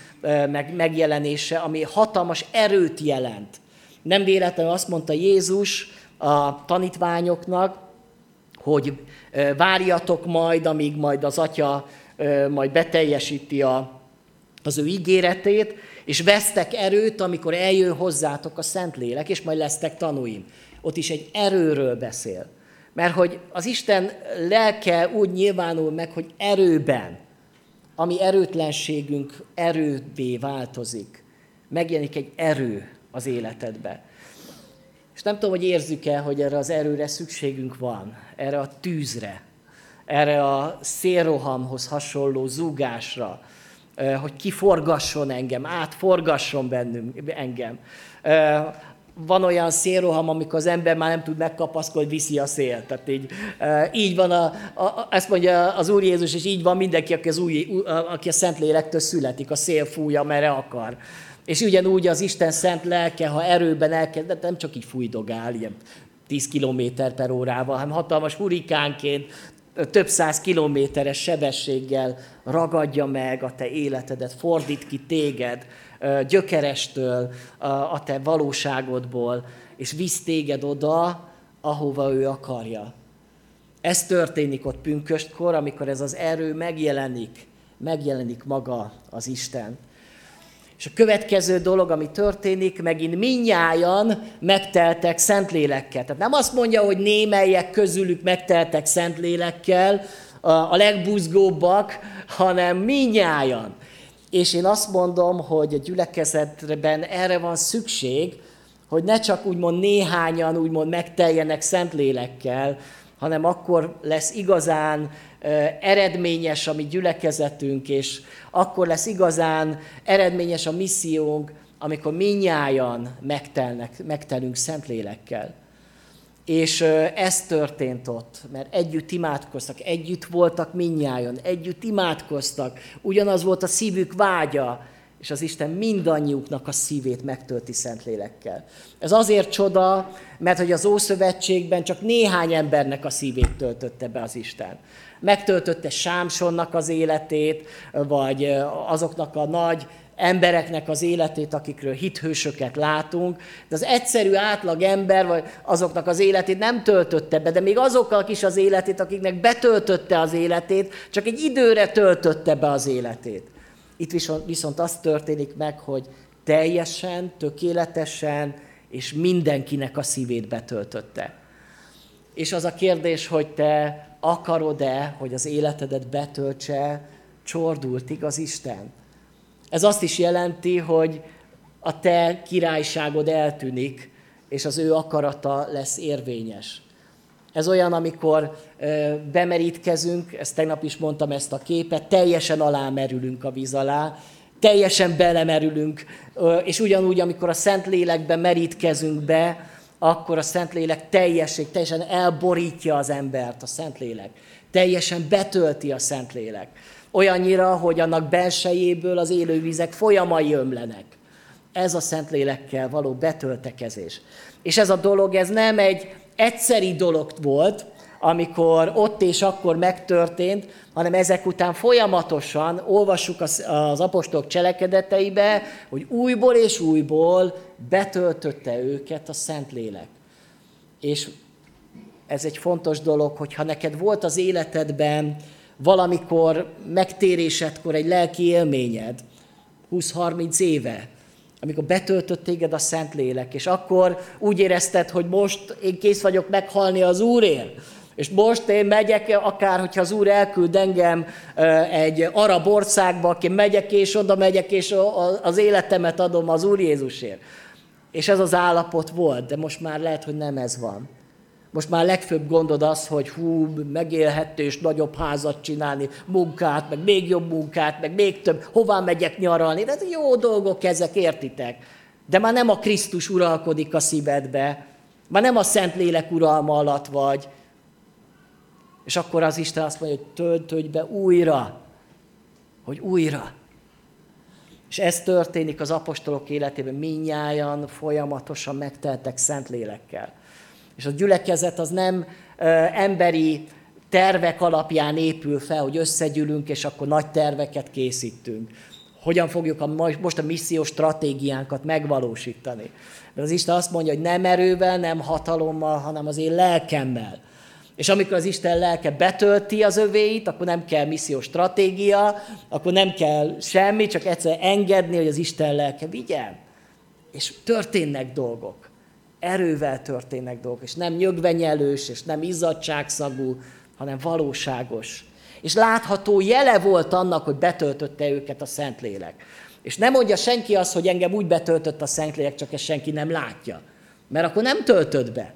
meg, megjelenése, ami hatalmas erőt jelent. Nem véletlenül azt mondta Jézus a tanítványoknak, hogy várjatok majd, amíg majd az atya majd beteljesíti a, az ő ígéretét, és vesztek erőt, amikor eljön hozzátok a Szentlélek, és majd lesztek tanúim. Ott is egy erőről beszél. Mert hogy az Isten lelke úgy nyilvánul meg, hogy erőben, ami erőtlenségünk erővé változik. Megjelenik egy erő az életedbe. És nem tudom, hogy érzük-e, hogy erre az erőre szükségünk van, erre a tűzre, erre a szélrohamhoz hasonló zúgásra, hogy kiforgasson engem, átforgasson bennünk engem. Van olyan szélroham, amikor az ember már nem tud megkapaszkodni, viszi a szél. Tehát így, így van, a, a, ezt mondja az Úr Jézus, és így van mindenki, aki, az új, aki a Szentlélektől születik, a szél fújja, merre akar. És ugyanúgy az Isten szent lelke, ha erőben elkezd, de nem csak így fújdogál, ilyen 10 km per órával, hanem hatalmas hurikánként, több száz kilométeres sebességgel ragadja meg a te életedet, fordít ki téged gyökerestől, a te valóságodból, és visz téged oda, ahova ő akarja. Ez történik ott pünköstkor, amikor ez az erő megjelenik, megjelenik maga az Isten. És a következő dolog, ami történik, megint minnyájan megteltek Szentlélekkel. Tehát nem azt mondja, hogy némelyek közülük megteltek Szentlélekkel, a legbuzgóbbak, hanem minnyájan. És én azt mondom, hogy a gyülekezetben erre van szükség, hogy ne csak úgymond néhányan úgymond megteljenek Szentlélekkel, hanem akkor lesz igazán eredményes a mi gyülekezetünk, és akkor lesz igazán eredményes a missziónk, amikor minnyájan megtelnek, megtelünk Szentlélekkel. És ez történt ott, mert együtt imádkoztak, együtt voltak minnyájon, együtt imádkoztak, ugyanaz volt a szívük vágya, és az Isten mindannyiuknak a szívét megtölti Szentlélekkel. Ez azért csoda, mert hogy az Ószövetségben csak néhány embernek a szívét töltötte be az Isten. Megtöltötte Sámsonnak az életét, vagy azoknak a nagy embereknek az életét, akikről hithősöket látunk, de az egyszerű átlag ember, vagy azoknak az életét nem töltötte be, de még azokkal is az életét, akiknek betöltötte az életét, csak egy időre töltötte be az életét. Itt viszont, az történik meg, hogy teljesen, tökéletesen, és mindenkinek a szívét betöltötte. És az a kérdés, hogy te akarod-e, hogy az életedet betöltse, csordult az Isten. Ez azt is jelenti, hogy a te királyságod eltűnik, és az ő akarata lesz érvényes. Ez olyan, amikor bemerítkezünk, ezt tegnap is mondtam ezt a képet, teljesen alámerülünk a víz alá, teljesen belemerülünk, és ugyanúgy, amikor a Szentlélekbe merítkezünk be, akkor a Szentlélek teljesség, teljesen elborítja az embert a Szentlélek. Teljesen betölti a Szentlélek. Olyannyira, hogy annak belsejéből az élővizek folyamai ömlenek. Ez a Szentlélekkel való betöltekezés. És ez a dolog, ez nem egy egyszeri dolog volt, amikor ott és akkor megtörtént, hanem ezek után folyamatosan olvassuk az, az apostolok cselekedeteibe, hogy újból és újból betöltötte őket a Szentlélek. És ez egy fontos dolog, hogyha neked volt az életedben valamikor megtérésedkor egy lelki élményed, 20-30 éve, amikor betöltött téged a Szentlélek, és akkor úgy érezted, hogy most én kész vagyok meghalni az Úrért, és most én megyek, akár hogyha az Úr elküld engem egy arab országba, aki megyek és oda megyek, és az életemet adom az Úr Jézusért. És ez az állapot volt, de most már lehet, hogy nem ez van. Most már legfőbb gondod az, hogy hú, megélhető és nagyobb házat csinálni, munkát, meg még jobb munkát, meg még több, hová megyek nyaralni. De jó dolgok ezek, értitek? De már nem a Krisztus uralkodik a szívedbe, már nem a Szentlélek uralma alatt vagy, és akkor az Isten azt mondja, hogy töltődj be újra, hogy újra. És ez történik az apostolok életében, minnyáján folyamatosan megteltek Szentlélekkel. És a gyülekezet az nem emberi tervek alapján épül fel, hogy összegyűlünk, és akkor nagy terveket készítünk. Hogyan fogjuk a, most a missziós stratégiánkat megvalósítani. Mert az Isten azt mondja, hogy nem erővel, nem hatalommal, hanem az én lelkemmel. És amikor az Isten lelke betölti az övéit, akkor nem kell missziós stratégia, akkor nem kell semmi, csak egyszer engedni, hogy az Isten lelke vigyen. És történnek dolgok. Erővel történnek dolgok, és nem nyögvenyelős, és nem izzadságszagú, hanem valóságos. És látható jele volt annak, hogy betöltötte őket a Szentlélek. És nem mondja senki azt, hogy engem úgy betöltött a Szentlélek, csak ezt senki nem látja. Mert akkor nem töltöd be.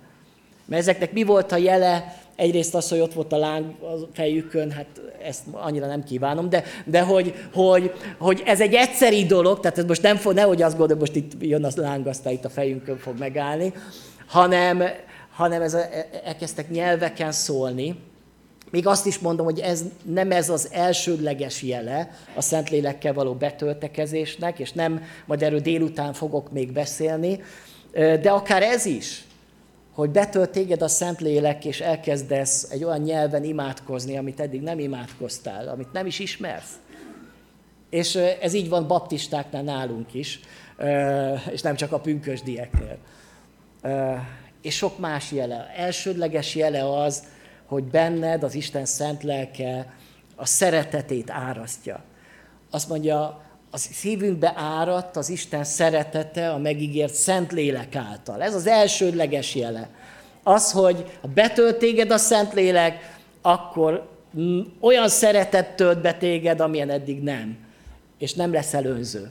Mert ezeknek mi volt a jele? Egyrészt az, hogy ott volt a láng a fejükön, hát ezt annyira nem kívánom, de, de hogy, hogy, hogy, ez egy egyszeri dolog, tehát ez most nem fog, nehogy azt gondolj, most itt jön a láng, aztán itt a fejünkön fog megállni, hanem, hanem ez a, elkezdtek nyelveken szólni, még azt is mondom, hogy ez nem ez az elsődleges jele a Szentlélekkel való betöltekezésnek, és nem, majd erről délután fogok még beszélni, de akár ez is, hogy betölt téged a Szentlélek, és elkezdesz egy olyan nyelven imádkozni, amit eddig nem imádkoztál, amit nem is ismersz. És ez így van baptistáknál nálunk is, és nem csak a pünkösdieknél. És sok más jele. Elsődleges jele az, hogy benned az Isten szent lelke a szeretetét árasztja. Azt mondja, a szívünkbe áradt az Isten szeretete a megígért szent lélek által. Ez az elsődleges jele. Az, hogy ha betölt téged a szent lélek, akkor olyan szeretet tölt be téged, amilyen eddig nem. És nem lesz önző.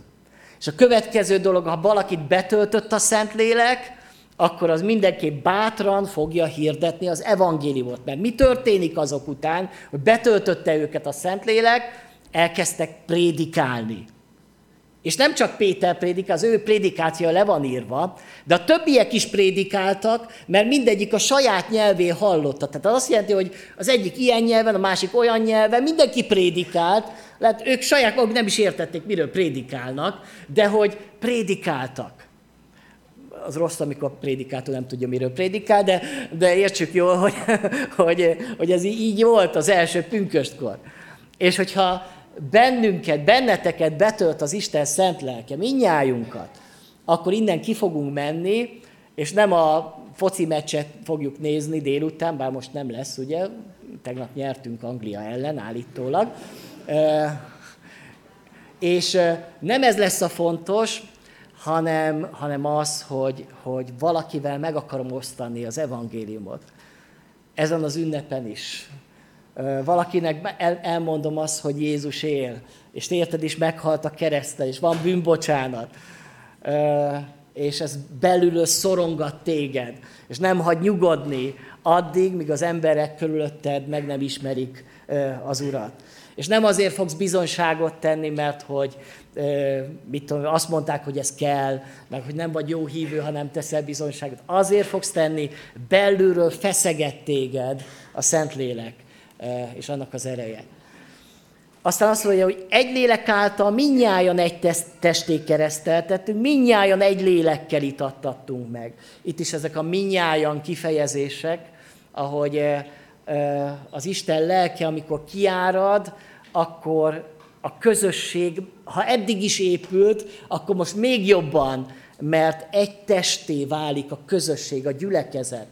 És a következő dolog, ha valakit betöltött a szent lélek, akkor az mindenképp bátran fogja hirdetni az evangéliumot. Mert mi történik azok után, hogy betöltötte őket a Szentlélek, elkezdtek prédikálni. És nem csak Péter prédikál, az ő prédikáció le van írva, de a többiek is prédikáltak, mert mindegyik a saját nyelvén hallotta. Tehát az azt jelenti, hogy az egyik ilyen nyelven, a másik olyan nyelven, mindenki prédikált, lehet ők saját maguk nem is értették, miről prédikálnak, de hogy prédikáltak az rossz, amikor prédikátor nem tudja, miről prédikál, de, de értsük jól, hogy, hogy, hogy ez így volt az első pünköstkor. És hogyha bennünket, benneteket betölt az Isten szent lelke, minnyájunkat, akkor innen ki fogunk menni, és nem a foci meccset fogjuk nézni délután, bár most nem lesz, ugye, tegnap nyertünk Anglia ellen állítólag, és nem ez lesz a fontos, hanem, hanem az, hogy, hogy valakivel meg akarom osztani az evangéliumot. Ezen az ünnepen is. Valakinek el, elmondom azt, hogy Jézus él, és érted is meghalt a keresztel, és van bűnbocsánat, és ez belülről szorongat téged, és nem hagy nyugodni addig, míg az emberek körülötted meg nem ismerik az Urat. És nem azért fogsz bizonyságot tenni, mert hogy mit tudom, azt mondták, hogy ez kell, meg hogy nem vagy jó hívő, ha nem teszel bizonyságot. Azért fogsz tenni, belülről feszeget téged a Szentlélek és annak az ereje. Aztán azt mondja, hogy egy lélek által minnyáján egy testé kereszteltettünk, minnyáján egy lélekkel itattattunk meg. Itt is ezek a minnyáján kifejezések, ahogy az Isten lelke, amikor kiárad, akkor a közösség, ha eddig is épült, akkor most még jobban, mert egy testé válik a közösség, a gyülekezet.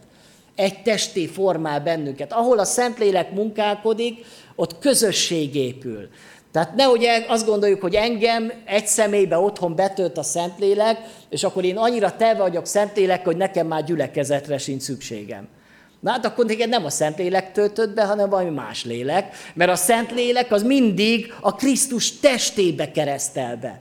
Egy testé formál bennünket. Ahol a Szentlélek munkálkodik, ott közösség épül. Tehát nehogy azt gondoljuk, hogy engem egy személybe otthon betölt a Szentlélek, és akkor én annyira te vagyok Szentlélek, hogy nekem már gyülekezetre sincs szükségem. Na hát akkor neked nem a Szentlélek töltött be, hanem valami más lélek, mert a Szentlélek az mindig a Krisztus testébe keresztel be,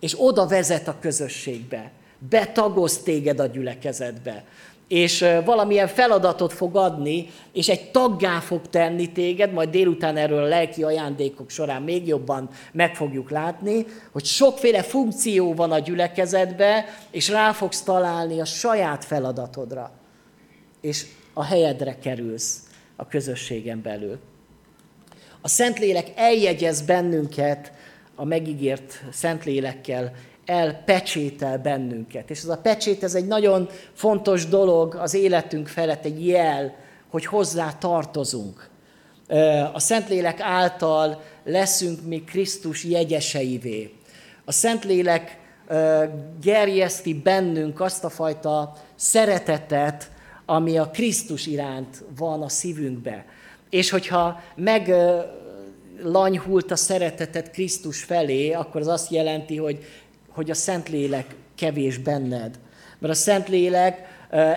és oda vezet a közösségbe, betagoz téged a gyülekezetbe, és valamilyen feladatot fog adni, és egy taggá fog tenni téged, majd délután erről a lelki ajándékok során még jobban meg fogjuk látni, hogy sokféle funkció van a gyülekezetbe, és rá fogsz találni a saját feladatodra. És a helyedre kerülsz a közösségen belül. A Szentlélek eljegyez bennünket a megígért Szentlélekkel, elpecsétel bennünket. És ez a pecsét, ez egy nagyon fontos dolog az életünk felett, egy jel, hogy hozzá tartozunk. A Szentlélek által leszünk mi Krisztus jegyeseivé. A Szentlélek gerjeszti bennünk azt a fajta szeretetet, ami a Krisztus iránt van a szívünkbe. És hogyha meglanyhult a szeretetet Krisztus felé, akkor az azt jelenti, hogy, hogy a Szentlélek kevés benned. Mert a Szentlélek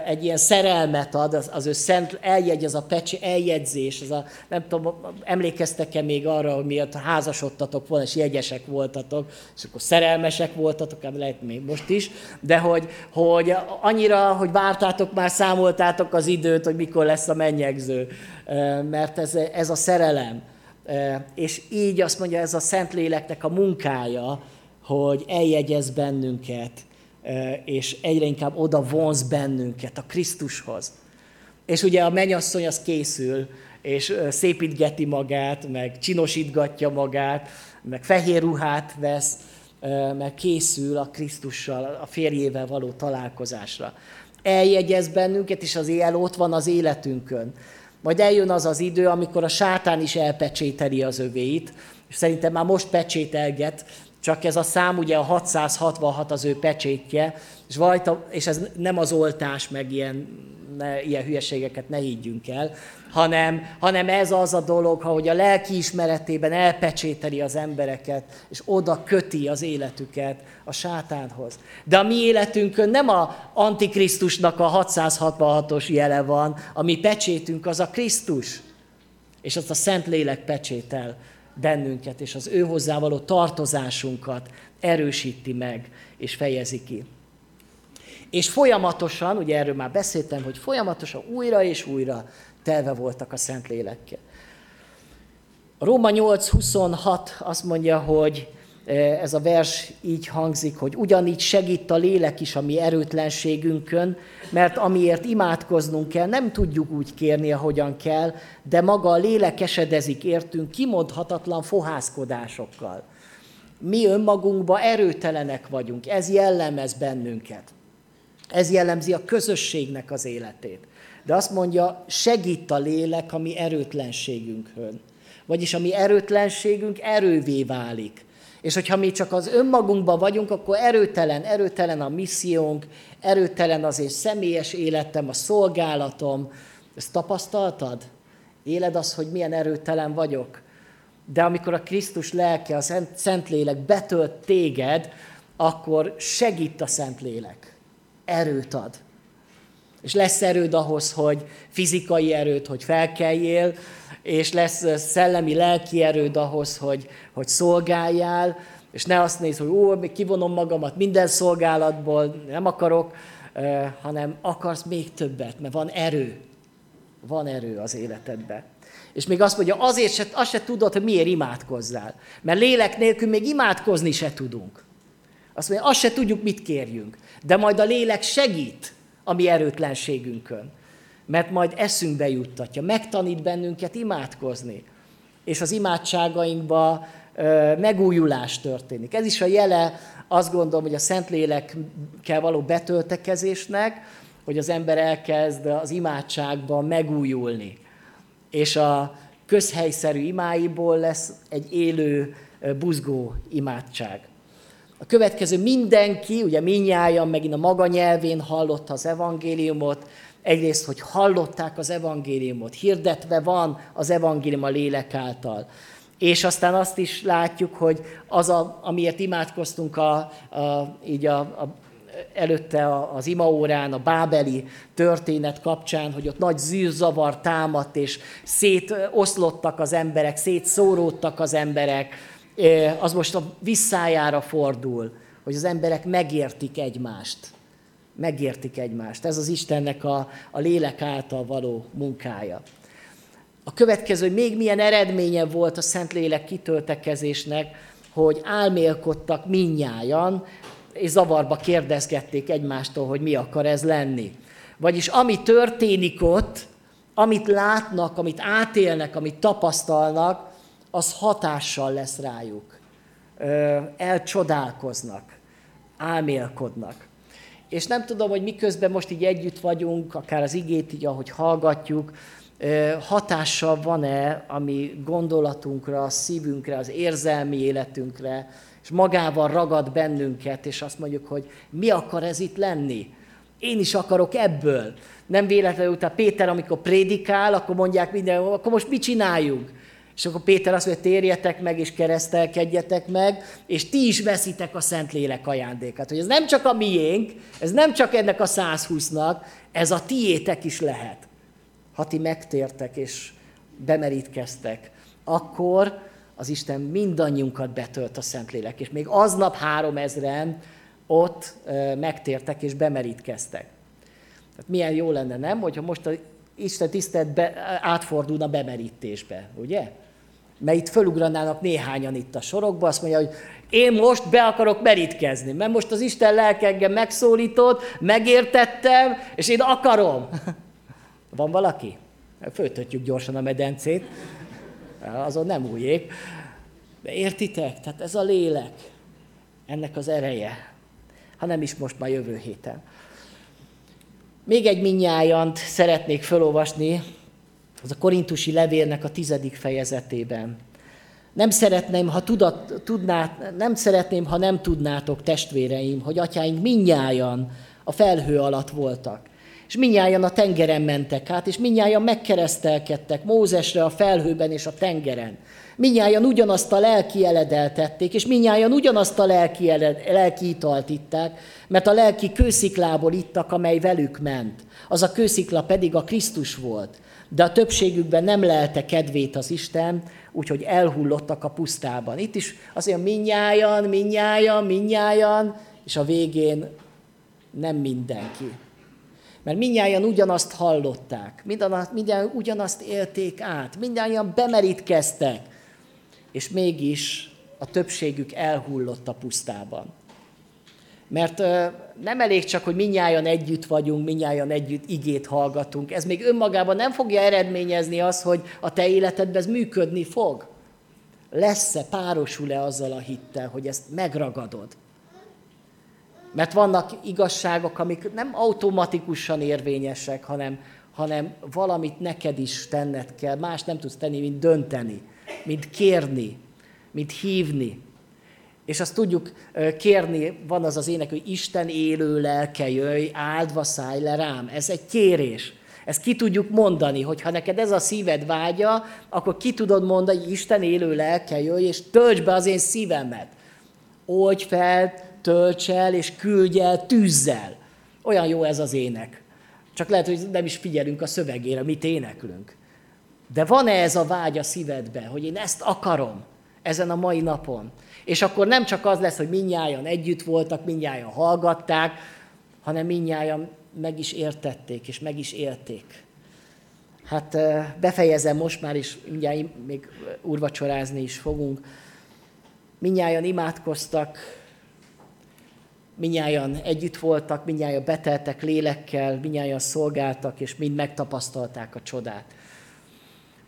egy ilyen szerelmet ad, az, az ő szent eljegyez a pecsi, eljegyzés, az a, nem tudom, emlékeztek-e még arra, hogy miatt házasodtatok volna, és jegyesek voltatok, és akkor szerelmesek voltatok, hát lehet még most is, de hogy, hogy annyira, hogy vártátok már, számoltátok az időt, hogy mikor lesz a mennyegző, mert ez, ez a szerelem. És így azt mondja, ez a Szentléleknek a munkája, hogy eljegyez bennünket, és egyre inkább oda vonz bennünket a Krisztushoz. És ugye a mennyasszony az készül, és szépítgeti magát, meg csinosítgatja magát, meg fehér ruhát vesz, meg készül a Krisztussal, a férjével való találkozásra. Eljegyez bennünket, és az él ott van az életünkön. Majd eljön az az idő, amikor a sátán is elpecsételi az övéit, és szerintem már most pecsételget, csak ez a szám ugye a 666 az ő pecsétje, és, vajta, és ez nem az oltás, meg ilyen, ne, ilyen hülyeségeket ne higgyünk el, hanem, hanem ez az a dolog, hogy a lelki ismeretében elpecsételi az embereket, és oda köti az életüket a sátánhoz. De a mi életünkön nem a Antikrisztusnak a 666-os jele van, a mi pecsétünk az a Krisztus, és azt a Szentlélek pecsétel bennünket, és az ő hozzávaló tartozásunkat erősíti meg, és fejezi ki. És folyamatosan, ugye erről már beszéltem, hogy folyamatosan újra és újra telve voltak a Szentlélekkel. A Róma 8.26 azt mondja, hogy ez a vers így hangzik, hogy ugyanígy segít a lélek is a mi erőtlenségünkön, mert amiért imádkoznunk kell, nem tudjuk úgy kérni, ahogyan kell, de maga a lélek esedezik értünk kimondhatatlan fohászkodásokkal. Mi önmagunkban erőtelenek vagyunk, ez jellemez bennünket. Ez jellemzi a közösségnek az életét. De azt mondja, segít a lélek a mi erőtlenségünkhön. Vagyis a mi erőtlenségünk erővé válik és hogyha mi csak az önmagunkban vagyunk, akkor erőtelen, erőtelen a missziónk, erőtelen az én személyes életem, a szolgálatom. Ezt tapasztaltad? Éled az, hogy milyen erőtelen vagyok? De amikor a Krisztus lelke, a Szentlélek betölt téged, akkor segít a Szentlélek. Erőt ad. És lesz erőd ahhoz, hogy fizikai erőt, hogy felkeljél, és lesz szellemi, lelki erőd ahhoz, hogy, hogy szolgáljál, és ne azt néz, hogy ó, még kivonom magamat minden szolgálatból, nem akarok, hanem akarsz még többet, mert van erő. Van erő az életedben. És még azt mondja, azért se, azt se tudod, hogy miért imádkozzál. Mert lélek nélkül még imádkozni se tudunk. Azt mondja, azt se tudjuk, mit kérjünk. De majd a lélek segít a mi erőtlenségünkön mert majd eszünkbe juttatja, megtanít bennünket imádkozni, és az imádságainkba megújulás történik. Ez is a jele, azt gondolom, hogy a Szentlélekkel való betöltekezésnek, hogy az ember elkezd az imádságban megújulni. És a közhelyszerű imáiból lesz egy élő, buzgó imádság. A következő mindenki, ugye minnyáján megint a maga nyelvén hallotta az evangéliumot, Egyrészt, hogy hallották az evangéliumot, hirdetve van az evangélium a lélek által. És aztán azt is látjuk, hogy az, a, amiért imádkoztunk a, a, így a, a, előtte az imaórán, a bábeli történet kapcsán, hogy ott nagy zűrzavar támadt, és szétoszlottak az emberek, szétszóródtak az emberek, az most a visszájára fordul, hogy az emberek megértik egymást megértik egymást. Ez az Istennek a, a lélek által való munkája. A következő, hogy még milyen eredménye volt a Szentlélek kitöltekezésnek, hogy álmélkodtak minnyájan, és zavarba kérdezgették egymástól, hogy mi akar ez lenni. Vagyis ami történik ott, amit látnak, amit átélnek, amit tapasztalnak, az hatással lesz rájuk. Elcsodálkoznak, álmélkodnak. És nem tudom, hogy miközben most így együtt vagyunk, akár az igét így, ahogy hallgatjuk, hatással van-e a mi gondolatunkra, a szívünkre, az érzelmi életünkre, és magával ragad bennünket, és azt mondjuk, hogy mi akar ez itt lenni? Én is akarok ebből. Nem véletlenül utána Péter, amikor prédikál, akkor mondják minden, akkor most mit csináljunk? És akkor Péter azt mondja, térjetek meg és keresztelkedjetek meg, és ti is veszitek a Szentlélek ajándékát. Hogy ez nem csak a miénk, ez nem csak ennek a 120-nak, ez a tiétek is lehet. Ha ti megtértek és bemerítkeztek, akkor az Isten mindannyiunkat betölt a Szentlélek, és még aznap három ezren ott megtértek és bemerítkeztek. Tehát milyen jó lenne, nem, hogyha most az Isten tisztelt be, átfordulna bemerítésbe, ugye? Mert itt fölugranának néhányan itt a sorokba, azt mondja, hogy én most be akarok merítkezni, mert most az Isten lelke engem megszólított, megértettem, és én akarom. Van valaki? Föltötjük gyorsan a medencét, azon nem újjék. De értitek? Tehát ez a lélek, ennek az ereje. Ha nem is most, már jövő héten. Még egy minnyájant szeretnék felolvasni, az a korintusi levélnek a tizedik fejezetében. Nem szeretném, ha tudat, tudnát, nem szeretném, ha nem tudnátok, testvéreim, hogy atyáink minnyájan a felhő alatt voltak. És minnyájan a tengeren mentek át, és minnyájan megkeresztelkedtek Mózesre a felhőben és a tengeren. Minnyájan ugyanazt a lelki eledeltették, és minnyájan ugyanazt a lelki, eled, lelki italt itták, mert a lelki kősziklából ittak, amely velük ment. Az a kőszikla pedig a Krisztus volt. De a többségükben nem lelte kedvét az Isten, úgyhogy elhullottak a pusztában. Itt is azért minnyájan, minnyájan, minnyájan, és a végén nem mindenki. Mert mindjárt ugyanazt hallották, mindjárt ugyanazt élték át, mindjárt bemerítkeztek, és mégis a többségük elhullott a pusztában. Mert nem elég csak, hogy minnyáján együtt vagyunk, minnyáján együtt igét hallgatunk. Ez még önmagában nem fogja eredményezni az, hogy a te életedben ez működni fog. Lesz-e, párosul-e azzal a hittel, hogy ezt megragadod? Mert vannak igazságok, amik nem automatikusan érvényesek, hanem, hanem valamit neked is tenned kell. Más nem tudsz tenni, mint dönteni, mint kérni, mint hívni. És azt tudjuk kérni, van az az ének, hogy Isten élő lelke jöjj, áldva szállj le rám. Ez egy kérés. Ezt ki tudjuk mondani, hogy ha neked ez a szíved vágya, akkor ki tudod mondani, hogy Isten élő lelke jöjj, és tölts be az én szívemet. Oldj fel, tölts el, és küldj el tűzzel. Olyan jó ez az ének. Csak lehet, hogy nem is figyelünk a szövegére, mit éneklünk. De van-e ez a vágy a szívedbe, hogy én ezt akarom ezen a mai napon? És akkor nem csak az lesz, hogy minnyáján együtt voltak, minnyáján hallgatták, hanem minnyáján meg is értették, és meg is élték. Hát befejezem most már, és mindjárt még urvacsorázni is fogunk. Minnyáján imádkoztak, minnyáján együtt voltak, minnyáján beteltek lélekkel, minnyáján szolgáltak, és mind megtapasztalták a csodát.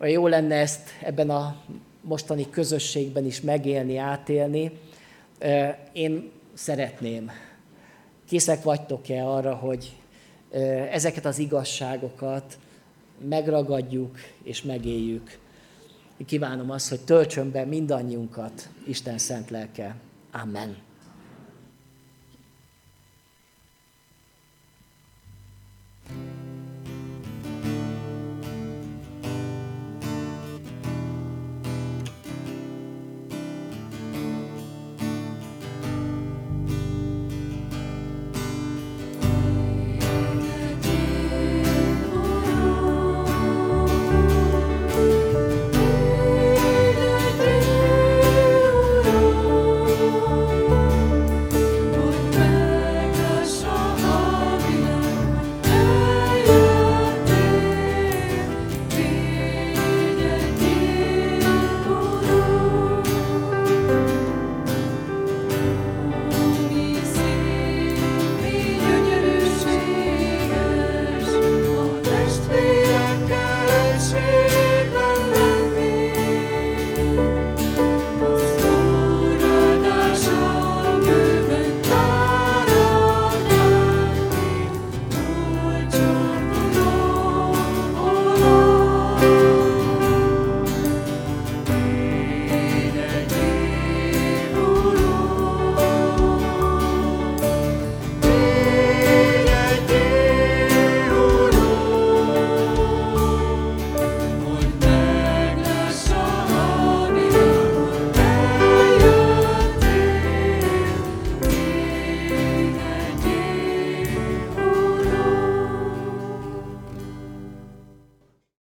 Olyan jó lenne ezt ebben a mostani közösségben is megélni, átélni. Én szeretném. Készek vagytok-e arra, hogy ezeket az igazságokat megragadjuk és megéljük? Kívánom azt, hogy töltsön be mindannyiunkat Isten szent lelke. Amen.